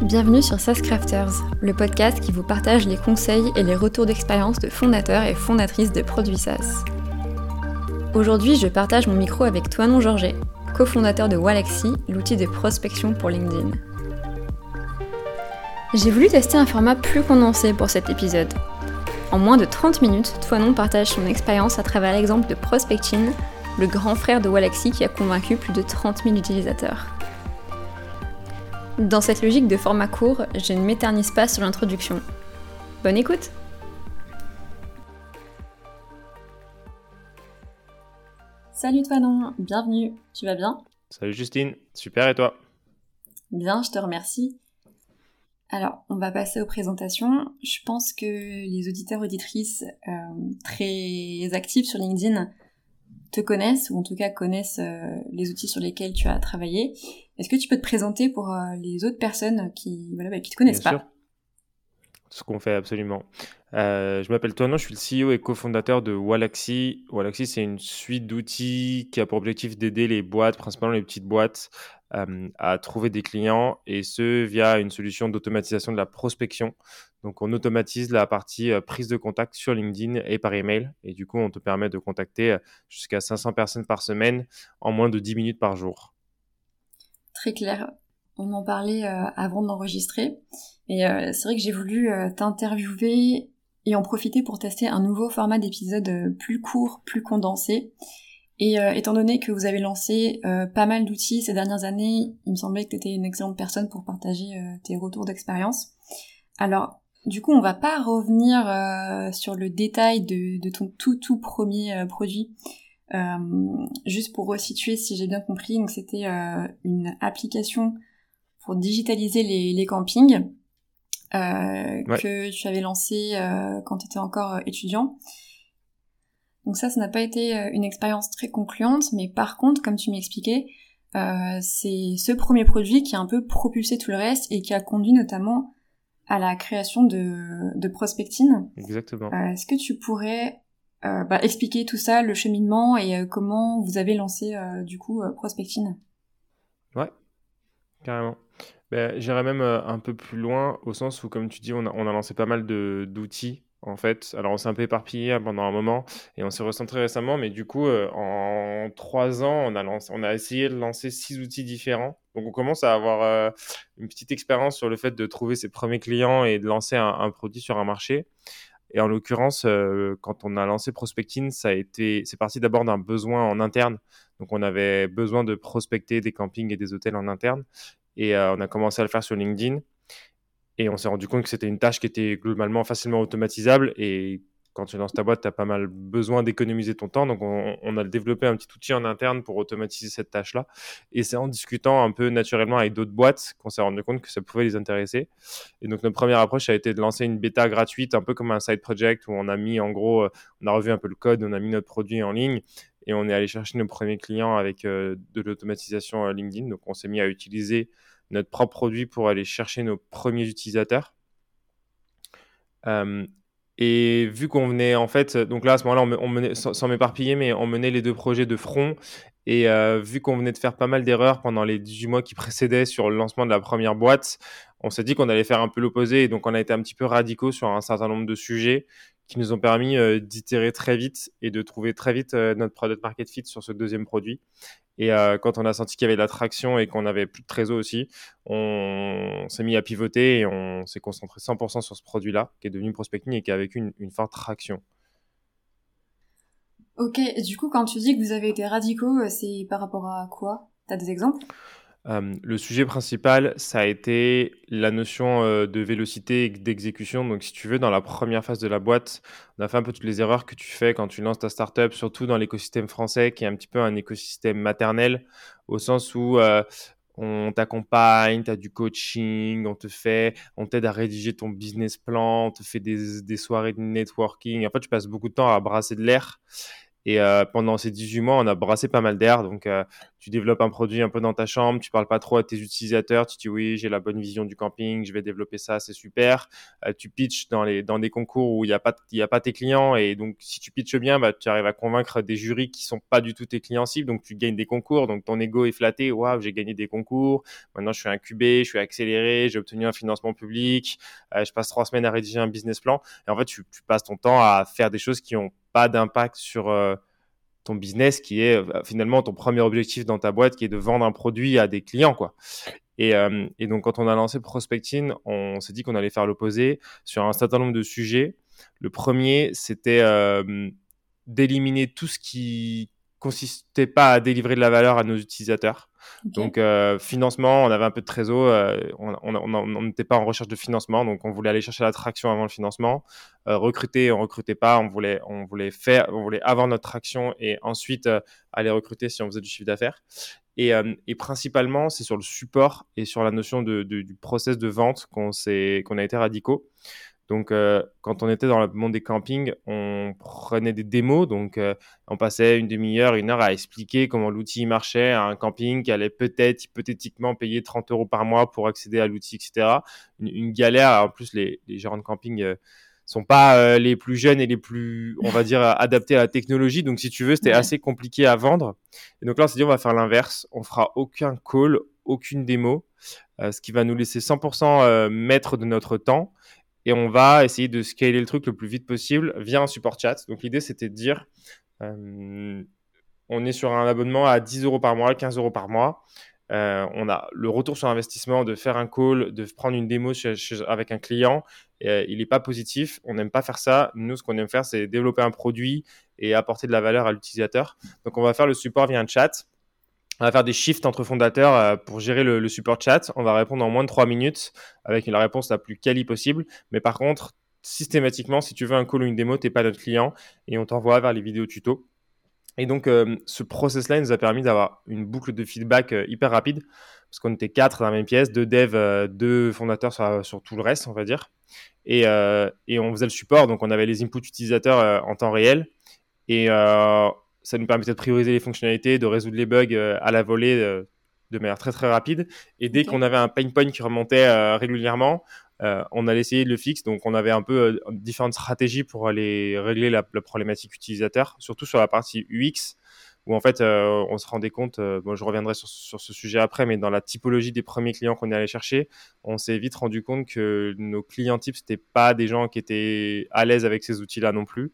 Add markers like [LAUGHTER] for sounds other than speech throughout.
Bienvenue sur SaaS Crafters, le podcast qui vous partage les conseils et les retours d'expérience de fondateurs et fondatrices de produits SaaS. Aujourd'hui, je partage mon micro avec Toinon Georget, cofondateur de Walaxy, l'outil de prospection pour LinkedIn. J'ai voulu tester un format plus condensé pour cet épisode. En moins de 30 minutes, Toinon partage son expérience à travers l'exemple de Prospecting, le grand frère de Walaxy qui a convaincu plus de 30 000 utilisateurs. Dans cette logique de format court, je ne m'éternise pas sur l'introduction. Bonne écoute Salut toi non, bienvenue, tu vas bien? Salut Justine, super et toi? Bien, je te remercie. Alors, on va passer aux présentations. Je pense que les auditeurs auditrices euh, très actifs sur LinkedIn te connaissent, ou en tout cas connaissent euh, les outils sur lesquels tu as travaillé. Est-ce que tu peux te présenter pour euh, les autres personnes qui voilà, bah, qui te connaissent Bien pas? sûr. Ce qu'on fait absolument. Euh, je m'appelle Toinon, je suis le CEO et cofondateur de Walaxy. Walaxy, c'est une suite d'outils qui a pour objectif d'aider les boîtes, principalement les petites boîtes, euh, à trouver des clients et ce via une solution d'automatisation de la prospection. Donc, on automatise la partie euh, prise de contact sur LinkedIn et par email. Et du coup, on te permet de contacter euh, jusqu'à 500 personnes par semaine en moins de 10 minutes par jour. Très clair. On en parlait avant d'enregistrer. Et c'est vrai que j'ai voulu t'interviewer et en profiter pour tester un nouveau format d'épisode plus court, plus condensé. Et euh, étant donné que vous avez lancé euh, pas mal d'outils ces dernières années, il me semblait que tu étais une excellente personne pour partager euh, tes retours d'expérience. Alors, du coup, on va pas revenir euh, sur le détail de, de ton tout tout premier euh, produit. Euh, juste pour resituer, si j'ai bien compris, donc c'était euh, une application pour digitaliser les, les campings euh, Ouais. que tu avais lancé euh, quand tu étais encore étudiant. Donc ça, ça n'a pas été euh, une expérience très concluante, mais par contre, comme tu m'expliquais, euh, c'est ce premier produit qui a un peu propulsé tout le reste et qui a conduit notamment à la création de, de Prospectine. Exactement. Euh, Est-ce que tu pourrais euh, bah, expliquer tout ça, le cheminement et comment vous avez lancé du coup Prospectine? Ouais, carrément. Ben, j'irais même un peu plus loin au sens où, comme tu dis, on a, on a lancé pas mal d'outils en fait. Alors, on s'est un peu éparpillé hein, pendant un moment et on s'est recentré récemment, mais du coup, euh, en trois ans, on a lancé, on a essayé de lancer six outils différents. Donc, on commence à avoir euh, une petite expérience sur le fait de trouver ses premiers clients et de lancer un, produit sur un marché. Et en l'occurrence, euh, quand on a lancé Prospecting, ça a été, c'est parti d'abord d'un besoin en interne. Donc, on avait besoin de prospecter des campings et des hôtels en interne. Et on a commencé à le faire sur LinkedIn. Et on s'est rendu compte que c'était une tâche qui était globalement facilement automatisable. Et quand tu lances ta boîte, tu as pas mal besoin d'économiser ton temps. Donc, on, a développé un petit outil en interne pour automatiser cette tâche-là. Et c'est en discutant un peu naturellement avec d'autres boîtes qu'on s'est rendu compte que ça pouvait les intéresser. Et donc, notre première approche a été de lancer une bêta gratuite, un peu comme un side project où on a mis, en gros, euh, on a revu un peu le code, on a mis notre produit en ligne et on est allé chercher nos premiers clients avec euh, de l'automatisation euh, LinkedIn. Donc, on s'est mis à utiliser notre propre produit pour aller chercher nos premiers utilisateurs. Euh, et vu qu'on venait, en fait, donc là, à ce moment-là, on, me- on menait, sans, sans m'éparpiller, mais on menait les deux projets de front. Et euh, vu qu'on venait de faire pas mal d'erreurs pendant les 18 mois qui précédaient sur le lancement de la première boîte, on s'est dit qu'on allait faire un peu l'opposé. Et donc, on a été un petit peu radicaux sur un certain nombre de sujets qui nous ont permis euh, d'itérer très vite et de trouver très vite euh, notre product market fit sur ce deuxième produit. Et euh, quand on a senti qu'il y avait de la traction et qu'on avait plus de trésor aussi, on s'est mis à pivoter et on s'est concentré 100% sur ce produit-là, qui est devenu Prospecting et qui a vécu une, forte traction. Ok, du coup, quand tu dis que vous avez été radicaux, c'est par rapport à quoi? T'as des exemples? Euh, le sujet principal, ça a été la notion euh, de vélocité et d'exécution. Donc, si tu veux, dans la première phase de la boîte, on a fait un peu toutes les erreurs que tu fais quand tu lances ta startup, surtout dans l'écosystème français, qui est un petit peu un écosystème maternel, au sens où euh, on t'accompagne, tu as du coaching, on te fait, on t'aide à rédiger ton business plan, on te fait des, des soirées de networking. En fait, tu passes beaucoup de temps à brasser de l'air. Et pendant ces 18 mois, on a brassé pas mal d'air. Donc, tu développes un produit un peu dans ta chambre, tu parles pas trop à tes utilisateurs, tu dis oui, j'ai la bonne vision du camping, je vais développer ça, c'est super. tu pitches dans, les, dans des concours où il n'y a, pas, a pas tes clients. Et donc, si tu pitches bien, bah, tu arrives à convaincre des jurys qui sont pas du tout tes clients cibles. Donc, tu gagnes des concours. Donc, ton ego est flatté. Waouh, j'ai gagné des concours. Maintenant, je suis incubé, je suis accéléré, j'ai obtenu un financement public. je passe trois semaines à rédiger un business plan. Et en fait, tu, tu passes ton temps à faire des choses qui ont pas d'impact sur euh, ton business, qui est euh, finalement ton premier objectif dans ta boîte, qui est de vendre un produit à des clients, quoi. Et, euh, et donc, quand on a lancé Prospecting, on s'est dit qu'on allait faire l'opposé sur un certain nombre de sujets. Le premier, c'était d'éliminer tout ce qui consistait pas à délivrer de la valeur à nos utilisateurs. Donc, euh, financement, on avait un peu de trésor. Euh, on n'était pas en recherche de financement, donc on voulait aller chercher l'attraction avant le financement. Euh, recruter, on recrutait pas. On voulait, on voulait faire, on voulait avoir notre traction et ensuite aller recruter si on faisait du chiffre d'affaires. Et, principalement, c'est sur le support et sur la notion du process de vente qu'on a été radicaux. Donc, euh, quand on était dans le monde des campings, on prenait des démos. Donc, euh, on passait une demi-heure, une heure à expliquer comment l'outil marchait à un camping qui allait peut-être hypothétiquement payer 30 euros par mois pour accéder à l'outil, etc. Une, galère. En plus, les, les gérants de camping euh, sont pas les plus jeunes et les plus, on va dire, adaptés à la technologie. Donc, si tu veux, c'était assez compliqué à vendre. Et donc là, on s'est dit, on va faire l'inverse. On fera aucun call, aucune démo, ce qui va nous laisser 100% maître de notre temps et on va essayer de scaler le truc le plus vite possible via un support chat. Donc l'idée c'était de dire euh, on est sur un abonnement à 10 euros par mois, 15 euros par mois. Euh, on a le retour sur investissement de faire un call, de prendre une démo avec un client. Euh, il n'est pas positif. On n'aime pas faire ça. Nous, ce qu'on aime faire, c'est développer un produit et apporter de la valeur à l'utilisateur. Donc, on va faire le support via un chat. On va faire des shifts entre fondateurs euh, pour gérer le, support chat. On va répondre en moins de 3 minutes avec la réponse la plus quali possible. Mais par contre, systématiquement, si tu veux un call ou une démo, tu n'es pas notre client et on t'envoie vers les vidéos tuto. Et donc, euh, ce process-là nous a permis d'avoir une boucle de feedback euh, hyper rapide parce qu'on était quatre dans la même pièce, deux devs, deux fondateurs sur, tout le reste, on va dire. Et, on faisait le support, donc on avait les inputs utilisateurs en temps réel. Et ça nous permettait de prioriser les fonctionnalités, de résoudre les bugs euh, à la volée euh, de manière très très rapide. Et dès qu'on avait un pain point qui remontait euh, régulièrement, on allait essayer de le fixer. Donc on avait un peu différentes stratégies pour aller régler la, la, problématique utilisateur, surtout sur la partie UX où en fait euh, on se rendait compte, euh, bon, je reviendrai sur, sur, ce sujet après, mais dans la typologie des premiers clients qu'on est allé chercher, on s'est vite rendu compte que nos clients types, c'était pas des gens qui étaient à l'aise avec ces outils-là non plus.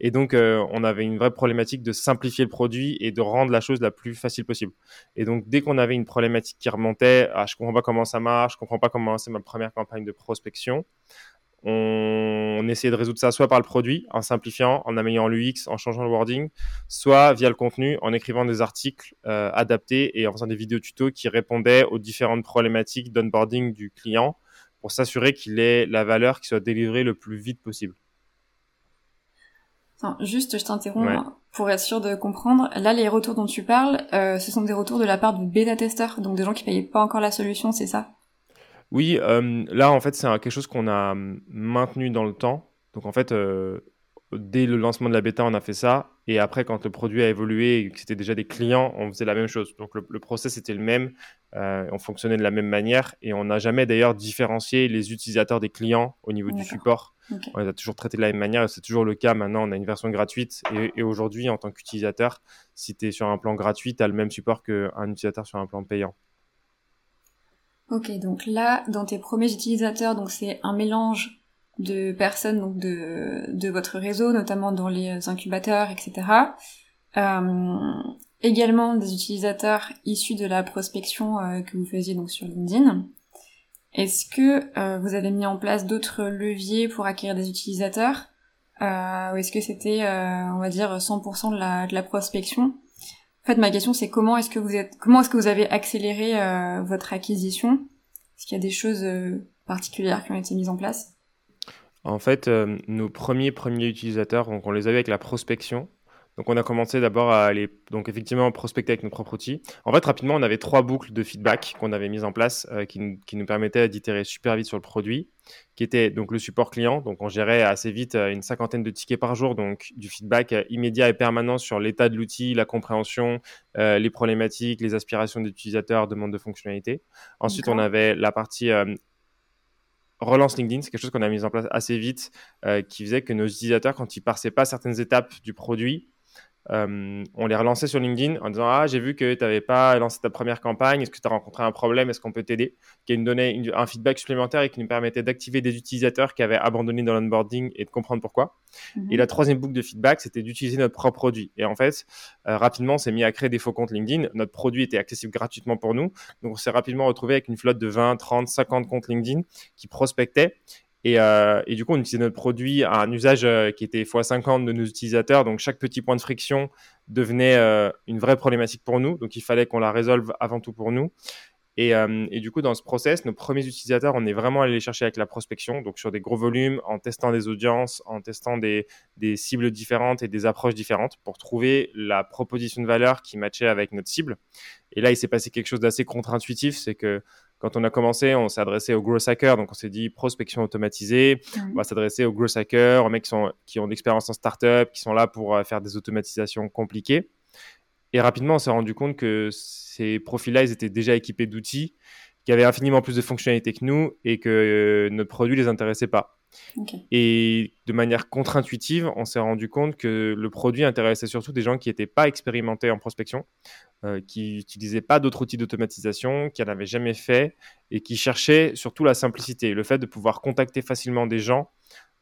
Et donc, euh, on avait une vraie problématique de simplifier le produit et de rendre la chose la plus facile possible. Et donc, dès qu'on avait une problématique qui remontait, ah, je comprends pas comment ça marche, je comprends pas comment c'est ma première campagne de prospection, on, essaie de résoudre ça soit par le produit, en simplifiant, en améliorant l'UX, en changeant le wording, soit via le contenu, en écrivant des articles euh, adaptés et en faisant des vidéos tutos qui répondaient aux différentes problématiques d'onboarding du client pour s'assurer qu'il ait la valeur qui soit délivrée le plus vite possible. juste, je t'interromps pour être sûr de comprendre. Là, les retours dont tu parles, euh, ce sont des retours de la part de bêta-testeurs, donc des gens qui payaient pas encore la solution, c'est ça? Oui, euh, là, en fait, c'est quelque chose qu'on a maintenu dans le temps. Donc, en fait, euh, dès le lancement de la bêta, on a fait ça. Et après, quand le produit a évolué et que c'était déjà des clients, on faisait la même chose. Donc, le, process était le même. Euh, on fonctionnait de la même manière. Et on n'a jamais d'ailleurs différencié les utilisateurs des clients au niveau du support. On les a toujours traités de la même manière. C'est toujours le cas. Maintenant, on a une version gratuite. Et, et aujourd'hui, en tant qu'utilisateur, si tu es sur un plan gratuit, tu as le même support qu'un utilisateur sur un plan payant. Ok, donc là, dans tes premiers utilisateurs, donc c'est un mélange de personnes donc de, de votre réseau, notamment dans les incubateurs, etc. Euh, également des utilisateurs issus de la prospection euh, que vous faisiez donc sur LinkedIn. Est-ce que euh, vous avez mis en place d'autres leviers pour acquérir des utilisateurs? Euh, ou est-ce que c'était, on va dire, 100% de la, de la prospection? En fait, ma question c'est comment est-ce que vous êtes, comment est-ce que vous avez accéléré euh, votre acquisition? Est-ce qu'il y a des choses euh, particulières qui ont été mises en place? En fait, euh, nos premiers premiers utilisateurs, donc on les avait avec la prospection. Donc, on a commencé d'abord à aller, donc effectivement, prospecter avec nos propres outils. En fait, rapidement, on avait trois boucles de feedback qu'on avait mises en place euh, qui, qui, nous permettaient d'itérer super vite sur le produit, qui était donc le support client. Donc, on gérait assez vite euh, une cinquantaine de tickets par jour, donc du feedback euh, immédiat et permanent sur l'état de l'outil, la compréhension, les problématiques, les aspirations des utilisateurs, demandes de fonctionnalités. Ensuite, on avait la partie relance LinkedIn, c'est quelque chose qu'on a mis en place assez vite, euh, qui faisait que nos utilisateurs, quand ils passaient pas certaines étapes du produit, euh, on les relançait sur LinkedIn en disant Ah, j'ai vu que tu n'avais pas lancé ta première campagne, est-ce que tu as rencontré un problème, est-ce qu'on peut t'aider? Qui nous donnait un feedback supplémentaire et qui nous permettait d'activer des utilisateurs qui avaient abandonné dans l'onboarding et de comprendre pourquoi. Et mhm. la troisième boucle de feedback, c'était d'utiliser notre propre produit. Et en fait, euh, rapidement, on s'est mis à créer des faux comptes LinkedIn. Notre produit était accessible gratuitement pour nous. Donc, on s'est rapidement retrouvé avec une flotte de 20, 30, 50 comptes LinkedIn qui prospectaient euh, et, du coup, on utilisait notre produit à un usage euh, qui était x50 de nos utilisateurs. Donc, chaque petit point de friction devenait euh, une vraie problématique pour nous. Donc, il fallait qu'on la résolve avant tout pour nous. Et, du coup, dans ce process, nos premiers utilisateurs, on est vraiment allé les chercher avec la prospection, donc sur des gros volumes, en testant des audiences, en testant des, des cibles différentes et des approches différentes pour trouver la proposition de valeur qui matchait avec notre cible. Et là, il s'est passé quelque chose d'assez contre-intuitif, c'est que quand on a commencé, on s'est adressé aux growth hackers, donc on s'est dit prospection automatisée. On va s'adresser aux growth hackers, aux mecs qui, sont, qui ont de l'expérience en startup, qui sont là pour euh, faire des automatisations compliquées. Et rapidement, on s'est rendu compte que ces profils-là, ils étaient déjà équipés d'outils qui avaient infiniment plus de fonctionnalités que nous et que euh, notre produit les intéressait pas. Et de manière contre-intuitive, on s'est rendu compte que le produit intéressait surtout des gens qui n'étaient pas expérimentés en prospection, euh, qui n'utilisaient pas d'autres outils d'automatisation, qui n'en avaient jamais fait et qui cherchaient surtout la simplicité, le fait de pouvoir contacter facilement des gens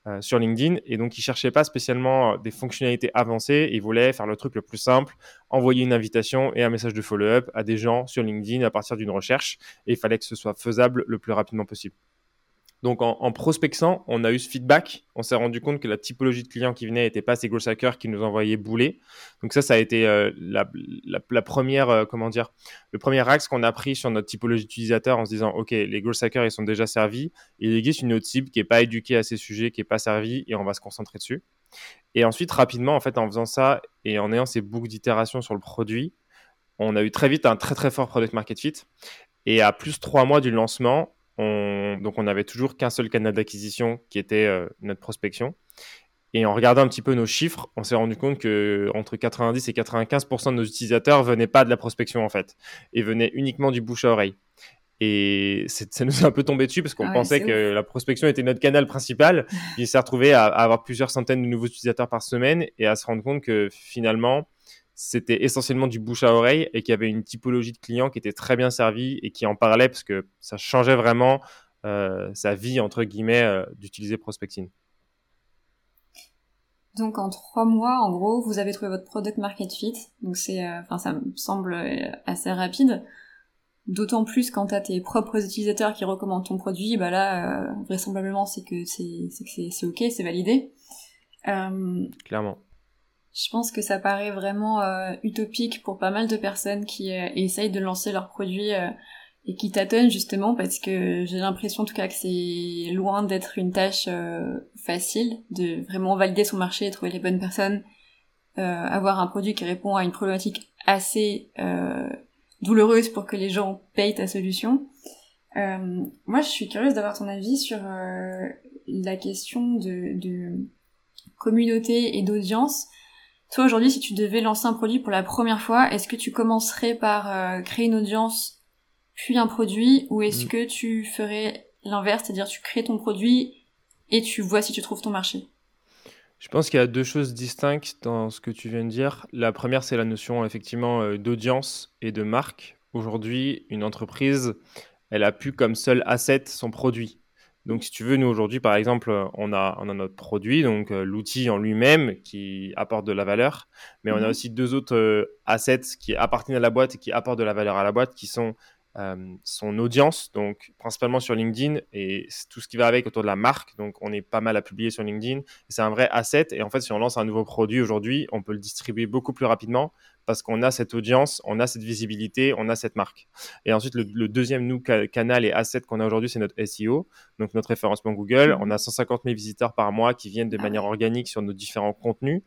euh, sur LinkedIn. Et donc, ils ne cherchaient pas spécialement euh, des fonctionnalités avancées. Ils voulaient faire le truc le plus simple, envoyer une invitation et un message de follow-up à des gens sur LinkedIn à partir d'une recherche. Et il fallait que ce soit faisable le plus rapidement possible. Donc en, prospectant, on a eu ce feedback. On s'est rendu compte que la typologie de clients qui venaient n'était pas ces gros hackers qui nous envoyaient bouler. Donc ça, ça a été euh, la, la, première, euh, comment dire, le premier axe qu'on a pris sur notre typologie d'utilisateur en se disant, OK, les gros hackers, ils sont déjà servis. Il existe une autre cible qui n'est pas éduquée à ces sujets, qui n'est pas servie, et on va se concentrer dessus. Et ensuite, rapidement, en fait, en faisant ça et en ayant ces boucles d'itération sur le produit, on a eu très vite un très très fort product market fit. Et à plus trois mois du lancement, donc on n'avait toujours qu'un seul canal d'acquisition qui était euh, notre prospection. Et en regardant un petit peu nos chiffres, on s'est rendu compte que entre 90 et 95% de nos utilisateurs venaient pas de la prospection en fait, et venaient uniquement du bouche à oreille. Et ça nous a un peu tombé dessus parce qu'on ah pensait que la prospection était notre canal principal. [LAUGHS] Il s'est retrouvé à, avoir plusieurs centaines de nouveaux utilisateurs par semaine et à se rendre compte que finalement, c'était essentiellement du bouche à oreille et qu'il y avait une typologie de clients qui était très bien servie et qui en parlait parce que ça changeait vraiment euh, sa vie, entre guillemets, euh, d'utiliser Prospecting. Donc en trois mois, en gros, vous avez trouvé votre product market fit. Donc c'est, euh, enfin, ça me semble assez rapide. D'autant plus quand t'as tes propres utilisateurs qui recommandent ton produit, bah là, vraisemblablement, c'est que c'est, c'est, c'est ok, c'est validé. Clairement. Je pense que ça paraît vraiment euh, utopique pour pas mal de personnes qui euh, essayent de lancer leurs produits euh, et qui tâtonnent justement parce que j'ai l'impression en tout cas que c'est loin d'être une tâche facile de vraiment valider son marché, trouver les bonnes personnes, avoir un produit qui répond à une problématique assez douloureuse pour que les gens payent ta solution. moi, je suis curieuse d'avoir ton avis sur la question de, de communauté et d'audience. Toi aujourd'hui, si tu devais lancer un produit pour la première fois, est-ce que tu commencerais par euh, créer une audience puis un produit ou est-ce mm. que tu ferais l'inverse, c'est-à-dire tu crées ton produit et tu vois si tu trouves ton marché? Je pense qu'il y a deux choses distinctes dans ce que tu viens de dire. La première, c'est la notion effectivement euh, d'audience et de marque. Aujourd'hui, une entreprise, elle a pu comme seul asset son produit. Donc, si tu veux, nous aujourd'hui, par exemple, on a, on a notre produit, donc euh, l'outil en lui-même qui apporte de la valeur, mais on a mhm. aussi deux autres euh, assets qui appartiennent à la boîte et qui apportent de la valeur à la boîte, qui sont euh, son audience, donc principalement sur LinkedIn et tout ce qui va avec autour de la marque. Donc, on est pas mal à publier sur LinkedIn. C'est un vrai asset. Et en fait, si on lance un nouveau produit aujourd'hui, on peut le distribuer beaucoup plus rapidement parce qu'on a cette audience, on a cette visibilité, on a cette marque. Et ensuite, le, deuxième nous, canal et asset qu'on a aujourd'hui, c'est notre SEO, donc notre référencement Google. Mmh. On a 150 000 visiteurs par mois qui viennent de ah manière organique sur nos différents contenus.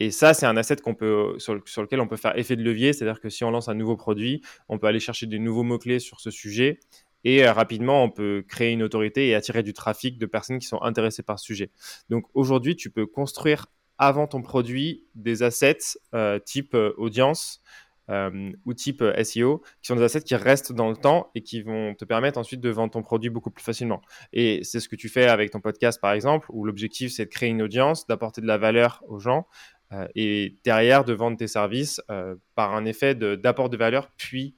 Et ça, c'est un asset qu'on peut, sur, lequel on peut faire effet de levier. C'est-à-dire que si on lance un nouveau produit, on peut aller chercher des nouveaux mots-clés sur ce sujet. Et rapidement, on peut créer une autorité et attirer du trafic de personnes qui sont intéressées par ce sujet. Donc aujourd'hui, tu peux construire avant ton produit des assets type audience, euh, ou type euh, SEO, qui sont des assets qui restent dans le temps et qui vont te permettre ensuite de vendre ton produit beaucoup plus facilement. Et c'est ce que tu fais avec ton podcast, par exemple, où l'objectif, c'est de créer une audience, d'apporter de la valeur aux gens euh, et derrière de vendre tes services par un effet d'apport de, valeur, puis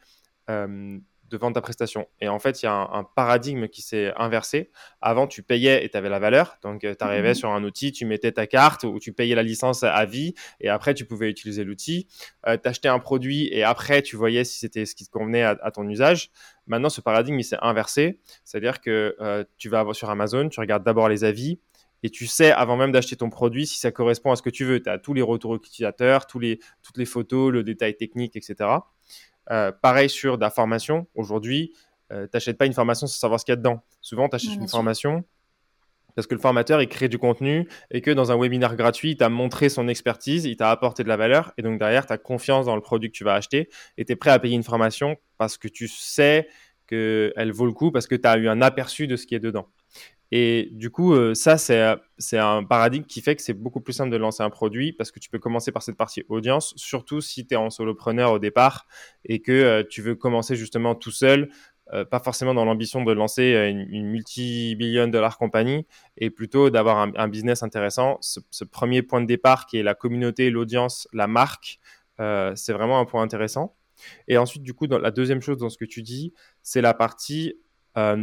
de vendre ta prestation. Et en fait, il y a un, paradigme qui s'est inversé. Avant, tu payais et tu avais la valeur. Donc, tu arrivais mhm. sur un outil, tu mettais ta carte ou tu payais la licence à vie et après, tu pouvais utiliser l'outil. Euh, tu achetais un produit et après, tu voyais si c'était ce qui te convenait à, ton usage. Maintenant, ce paradigme, il s'est inversé. C'est-à-dire que euh, tu vas sur Amazon, tu regardes d'abord les avis et tu sais avant même d'acheter ton produit si ça correspond à ce que tu veux. Tu as tous les retours utilisateurs, tous les, toutes les photos, le détail technique, etc. Euh, pareil sur la formation. Aujourd'hui, euh, tu n'achètes pas une formation sans savoir ce qu'il y a dedans. Souvent, tu achètes une formation parce que le formateur, il crée du contenu et que dans un webinaire gratuit, il t'a montré son expertise, il t'a apporté de la valeur et donc derrière, tu as confiance dans le produit que tu vas acheter et tu es prêt à payer une formation parce que tu sais qu'elle vaut le coup parce que tu as eu un aperçu de ce qui est dedans. Et du coup, euh, ça, c'est un paradigme qui fait que c'est beaucoup plus simple de lancer un produit parce que tu peux commencer par cette partie audience, surtout si tu es en solopreneur au départ et que euh, tu veux commencer justement tout seul, euh, pas forcément dans l'ambition de lancer une, multi-billion dollar compagnie et plutôt d'avoir un, business intéressant. Ce, premier point de départ qui est la communauté, l'audience, la marque, c'est vraiment un point intéressant. Et ensuite, du coup, la deuxième chose dans ce que tu dis, c'est la partie euh,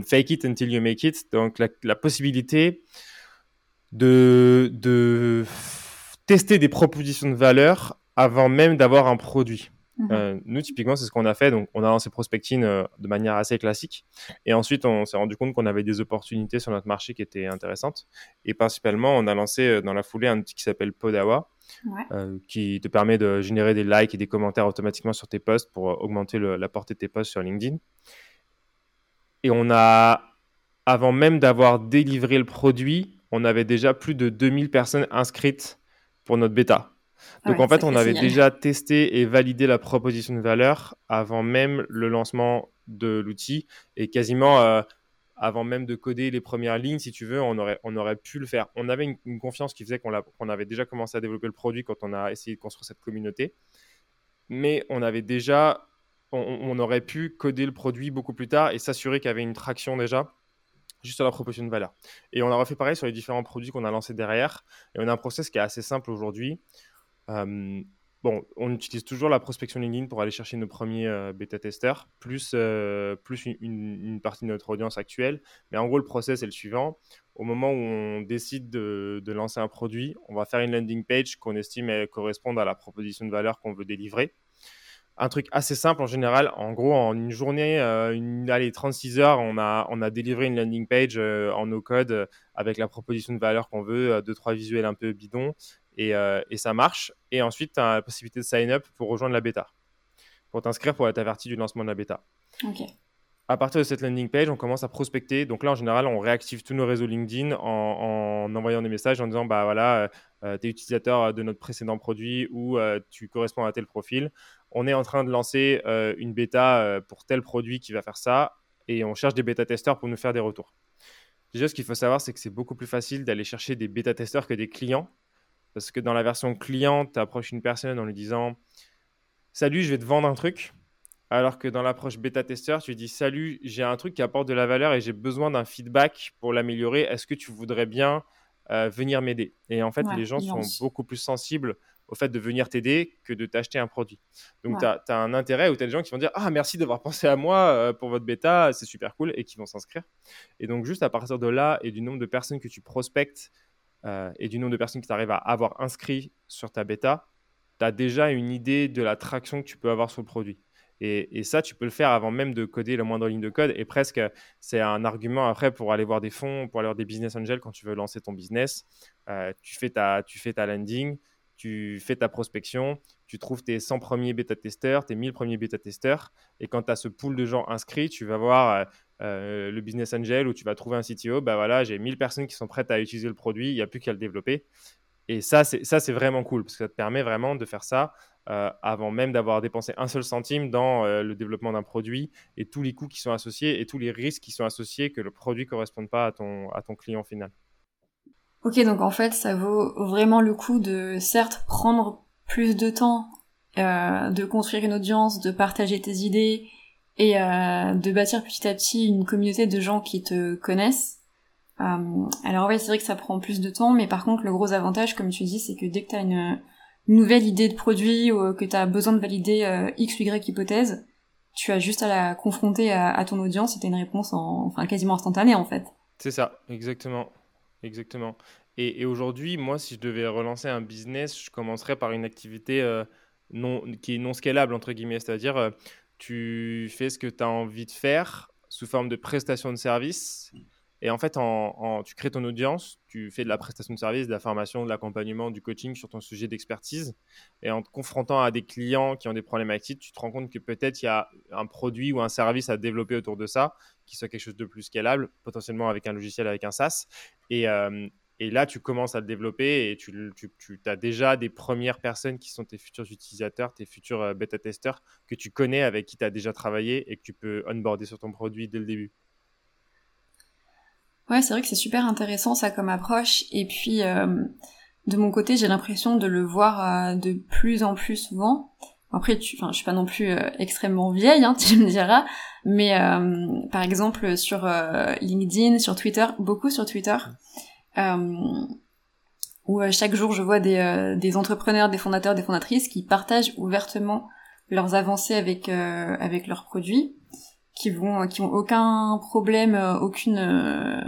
fake it until you make it. Donc la, possibilité de, de, tester des propositions de valeur avant même d'avoir un produit. Mhm. Euh, nous, typiquement, c'est ce qu'on a fait. Donc, on a lancé Prospecting euh, de manière assez classique. Et ensuite, on s'est rendu compte qu'on avait des opportunités sur notre marché qui étaient intéressantes. Et principalement, on a lancé dans la foulée un outil qui s'appelle Podawa, qui te permet de générer des likes et des commentaires automatiquement sur tes posts pour augmenter la portée de tes posts sur LinkedIn. Et on a, avant même d'avoir délivré le produit, on avait déjà plus de 2000 personnes inscrites pour notre bêta. Donc en fait, on avait déjà testé et validé la proposition de valeur avant même le lancement de l'outil et quasiment euh, avant même de coder les premières lignes, si tu veux, on aurait, on aurait pu le faire. On avait une, confiance qui faisait qu'on avait déjà commencé à développer le produit quand on a essayé de construire cette communauté. Mais on avait déjà on, aurait pu coder le produit beaucoup plus tard et s'assurer qu'il y avait une traction déjà juste à la proposition de valeur. Et on a refait pareil sur les différents produits qu'on a lancés derrière. Et on a un process qui est assez simple aujourd'hui. Euh, bon, on utilise toujours la prospection LinkedIn pour aller chercher nos premiers euh, bêta-testeurs, plus, euh, plus une, partie de notre audience actuelle. Mais en gros, le process est le suivant. Au moment où on décide de, de lancer un produit, on va faire une landing page qu'on estime correspondre à la proposition de valeur qu'on veut délivrer un truc assez simple en général. En gros, en une journée, euh, une, allez, 36 heures, on a, on a délivré une landing page euh, en no-code euh, avec la proposition de valeur qu'on veut, deux, trois visuels un peu bidons, et, et ça marche. Et ensuite, tu as la possibilité de sign up pour rejoindre la bêta, pour t'inscrire pour être averti du lancement de la bêta. À partir de cette landing page, on commence à prospecter. Donc là, en général, on réactive tous nos réseaux LinkedIn en, en envoyant des messages en disant, bah voilà, tu es utilisateur de notre précédent produit ou tu corresponds à tel profil on est en train de lancer euh, une bêta euh, pour tel produit qui va faire ça, et on cherche des bêta-testeurs pour nous faire des retours. Déjà, ce qu'il faut savoir, c'est que c'est beaucoup plus facile d'aller chercher des bêta-testeurs que des clients, parce que dans la version client, tu approches une personne en lui disant Salut, je vais te vendre un truc. Alors que dans l'approche bêta-testeur, tu dis Salut, j'ai un truc qui apporte de la valeur et j'ai besoin d'un feedback pour l'améliorer. Est-ce que tu voudrais bien euh, venir m'aider? Et en fait, les gens sont beaucoup plus sensibles au fait de venir t'aider que de t'acheter un produit. Donc, tu as, un intérêt ou tu as des gens qui vont dire Ah, merci d'avoir pensé à moi euh, pour votre bêta, c'est super cool, et qui vont s'inscrire. Et donc, juste à partir de là et du nombre de personnes que tu prospectes euh, et du nombre de personnes que tu arrives à avoir inscrit sur ta bêta, tu as déjà une idée de la traction que tu peux avoir sur le produit. Et, ça, tu peux le faire avant même de coder la moindre ligne de code. Et presque, c'est un argument après pour aller voir des fonds, pour aller voir des business angels quand tu veux lancer ton business. Euh, tu, fais ta, tu fais ta landing, tu fais ta prospection, tu trouves tes 100 premiers bêta-testeurs, tes 1000 premiers bêta-testeurs, et quand tu as ce pool de gens inscrits, tu vas voir euh, euh, le business angel où tu vas trouver un CTO, bah voilà, j'ai 1000 personnes qui sont prêtes à utiliser le produit, il n'y a plus qu'à le développer. Et ça, c'est vraiment cool parce que ça te permet vraiment de faire ça euh, avant même d'avoir dépensé un seul centime dans euh, le développement d'un produit et tous les coûts qui sont associés et tous les risques qui sont associés que le produit ne corresponde pas à ton, à ton client final. Ok, donc en fait, ça vaut vraiment le coup de certes prendre plus de temps, euh, de construire une audience, de partager tes idées et de bâtir petit à petit une communauté de gens qui te connaissent. alors ouais, c'est vrai que ça prend plus de temps, mais par contre, le gros avantage, comme tu dis, c'est que dès que tu as une nouvelle idée de produit ou euh, que tu as besoin de valider euh, X ou Y hypothèse, tu as juste à la confronter à, ton audience et tu une réponse en, enfin, quasiment instantanée en fait. C'est ça, exactement. Exactement. Et, aujourd'hui, moi, si je devais relancer un business, je commencerais par une activité euh, non, qui est non scalable, entre guillemets. C'est-à-dire, tu fais ce que tu as envie de faire sous forme de prestation de service et en fait, en, tu crées ton audience, tu fais de la prestation de service, de la formation, de l'accompagnement, du coaching sur ton sujet d'expertise. Et en te confrontant à des clients qui ont des problématiques, tu te rends compte que peut-être il y a un produit ou un service à développer autour de ça, qui soit quelque chose de plus scalable, potentiellement avec un logiciel, avec un SaaS. Et, euh, là, tu commences à le développer et tu as déjà des premières personnes qui sont tes futurs utilisateurs, tes futurs euh, bêta-testeurs que tu connais, avec qui tu as déjà travaillé et que tu peux onboarder sur ton produit dès le début. Ouais, c'est vrai que c'est super intéressant ça comme approche. Et puis, euh, de mon côté, j'ai l'impression de le voir euh, de plus en plus souvent. Après, tu, enfin, je suis pas non plus euh, extrêmement vieille, hein, [LAUGHS] tu me diras, mais par exemple sur LinkedIn, sur Twitter, beaucoup sur Twitter, où chaque jour je vois des, des entrepreneurs, des fondateurs, des fondatrices qui partagent ouvertement leurs avancées avec avec leurs produits qui vont qui ont aucun problème euh, aucune euh,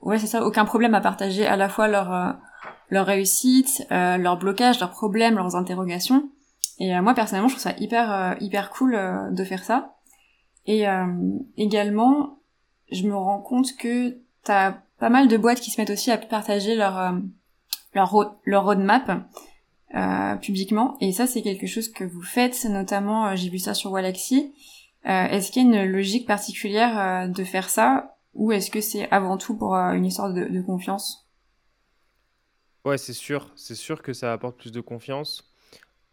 ouais c'est ça aucun problème à partager à la fois leur euh, leur réussite euh, leur blocage leurs problèmes leurs interrogations. Et moi personnellement je trouve ça hyper hyper cool de faire ça. Et également je me rends compte que t'as pas mal de boîtes qui se mettent aussi à partager leur leur, leur roadmap publiquement. Et ça c'est quelque chose que vous faites notamment j'ai vu ça sur Walaxy est-ce qu'il y a une logique particulière euh, de faire ça ou est-ce que c'est avant tout pour euh, une histoire de, confiance? Ouais, c'est sûr. C'est sûr que ça apporte plus de confiance.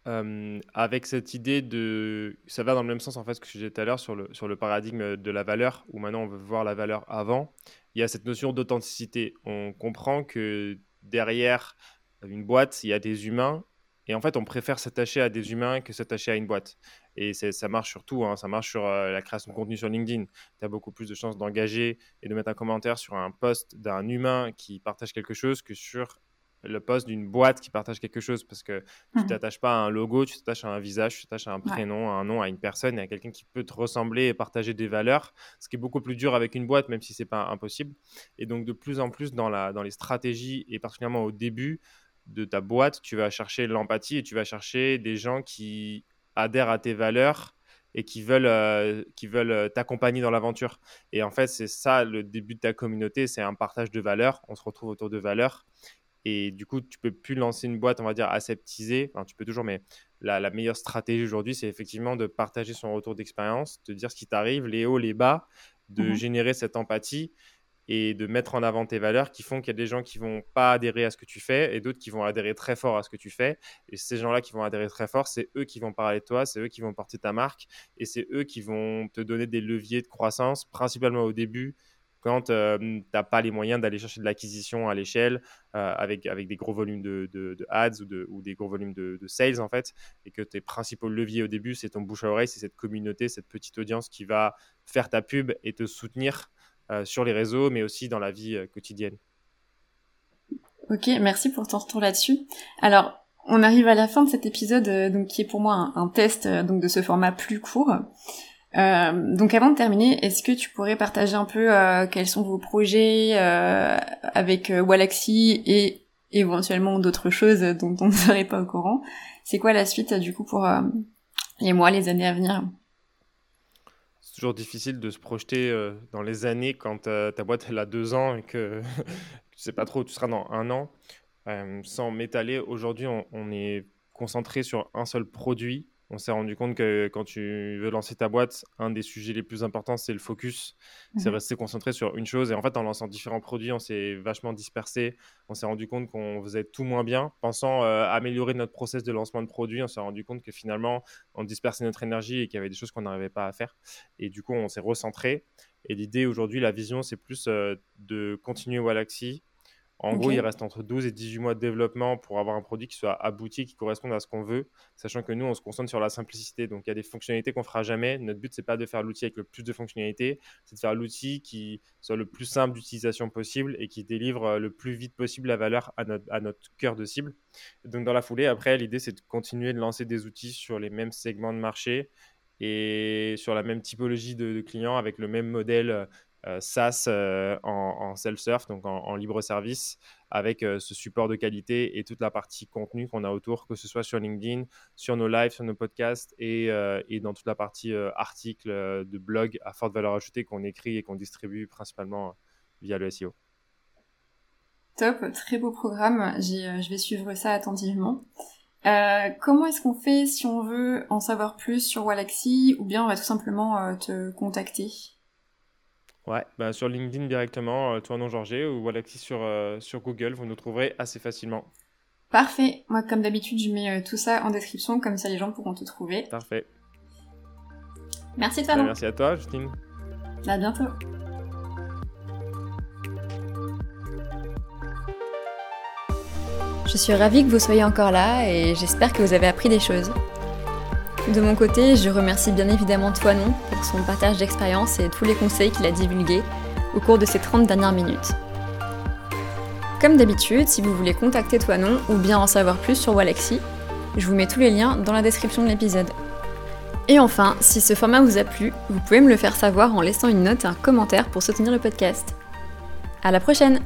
avec cette idée de... Ça va dans le même sens en fait que je disais tout à l'heure sur le, sur le paradigme de la valeur, où maintenant on veut voir la valeur avant. Il y a cette notion d'authenticité. On comprend que derrière une boîte, il y a des humains et en fait, on préfère s'attacher à des humains que s'attacher à une boîte. Et ça marche sur tout. Hein. Ça marche sur euh, la création de contenu sur LinkedIn. Tu as beaucoup plus de chances d'engager et de mettre un commentaire sur un post d'un humain qui partage quelque chose que sur le post d'une boîte qui partage quelque chose. Parce que tu ne mmh t'attaches pas à un logo, tu t'attaches à un visage, tu t'attaches à un prénom, à un nom, à une personne et à quelqu'un qui peut te ressembler et partager des valeurs. Ce qui est beaucoup plus dur avec une boîte, même si ce n'est pas impossible. Et donc, de plus en plus dans, la, dans les stratégies et particulièrement au début, de ta boîte, tu vas chercher l'empathie et tu vas chercher des gens qui adhèrent à tes valeurs et qui veulent euh, qui veulent euh, t'accompagner dans l'aventure. Et en fait, c'est ça le début de ta communauté, c'est un partage de valeurs. On se retrouve autour de valeurs. Et du coup, tu peux plus lancer une boîte, on va dire, aseptisée. Enfin, tu peux toujours, mais la, la meilleure stratégie aujourd'hui, c'est effectivement de partager son retour d'expérience, de dire ce qui t'arrive, les hauts, les bas, de mmh générer cette empathie et de mettre en avant tes valeurs qui font qu'il y a des gens qui vont pas adhérer à ce que tu fais et d'autres qui vont adhérer très fort à ce que tu fais. Et ces gens-là qui vont adhérer très fort, c'est eux qui vont parler de toi, c'est eux qui vont porter ta marque et c'est eux qui vont te donner des leviers de croissance, principalement au début quand euh, tu n'as pas les moyens d'aller chercher de l'acquisition à l'échelle euh, avec, avec des gros volumes de, de, ads ou, ou des gros volumes de, sales en fait, et que tes principaux leviers au début, c'est ton bouche à oreille, c'est cette communauté, cette petite audience qui va faire ta pub et te soutenir sur les réseaux, mais aussi dans la vie euh, quotidienne. Ok, merci pour ton retour là-dessus. Alors, on arrive à la fin de cet épisode, euh, donc qui est pour moi un, test donc de ce format plus court. donc avant de terminer, est-ce que tu pourrais partager un peu quels sont vos projets avec Walaxy et éventuellement d'autres choses dont on [LAUGHS] ne serait pas au courant? C'est quoi la suite du coup pour les mois, les années à venir? C'est toujours difficile de se projeter euh, dans les années quand euh, ta boîte elle a deux ans et que [LAUGHS] tu sais pas trop où tu seras dans un an. Euh, sans m'étaler, aujourd'hui, on, est concentré sur un seul produit on s'est rendu compte que quand tu veux lancer ta boîte, un des sujets les plus importants, c'est le focus. C'est mhm. rester concentré sur une chose. Et en fait, en lançant différents produits, on s'est vachement dispersé. On s'est rendu compte qu'on faisait tout moins bien. Pensant euh, améliorer notre process de lancement de produits, on s'est rendu compte que finalement, on dispersait notre énergie et qu'il y avait des choses qu'on n'arrivait pas à faire. Et du coup, on s'est recentré. Et l'idée aujourd'hui, la vision, c'est plus euh, de continuer Walaxy, en gros, il reste entre 12 et 18 mois de développement pour avoir un produit qui soit abouti, qui corresponde à ce qu'on veut, sachant que nous, on se concentre sur la simplicité. Donc, il y a des fonctionnalités qu'on fera jamais. Notre but, c'est pas de faire l'outil avec le plus de fonctionnalités, c'est de faire l'outil qui soit le plus simple d'utilisation possible et qui délivre euh, le plus vite possible la valeur à notre, à notre cœur de cible. donc, dans la foulée, après, l'idée, c'est de continuer de lancer des outils sur les mêmes segments de marché et sur la même typologie de, de clients avec le même modèle euh, SaaS euh, en, self-serve, donc en, libre service, avec euh, ce support de qualité et toute la partie contenu qu'on a autour, que ce soit sur LinkedIn, sur nos lives, sur nos podcasts et, et dans toute la partie articles de blog à forte valeur ajoutée qu'on écrit et qu'on distribue principalement via le SEO. Top, très beau programme. je vais suivre ça attentivement. comment est-ce qu'on fait si on veut en savoir plus sur Walaxy ou bien on va tout simplement te contacter? Ouais, bah, sur LinkedIn directement, euh, toi non Georget ou Walaxy sur, euh, sur Google, vous nous trouverez assez facilement. Parfait. Moi, comme d'habitude, je mets euh, tout ça en description, comme ça les gens pourront te trouver. Parfait. Merci toi. Bah, merci à toi, Justine. À bientôt. Je suis ravie que vous soyez encore là et j'espère que vous avez appris des choses. De mon côté, je remercie bien évidemment Toinon pour son partage d'expérience et tous les conseils qu'il a divulgués au cours de ces 30 dernières minutes. Comme d'habitude, si vous voulez contacter Toinon ou bien en savoir plus sur Walaxy, je vous mets tous les liens dans la description de l'épisode. Et enfin, si ce format vous a plu, vous pouvez me le faire savoir en laissant une note et un commentaire pour soutenir le podcast. À la prochaine!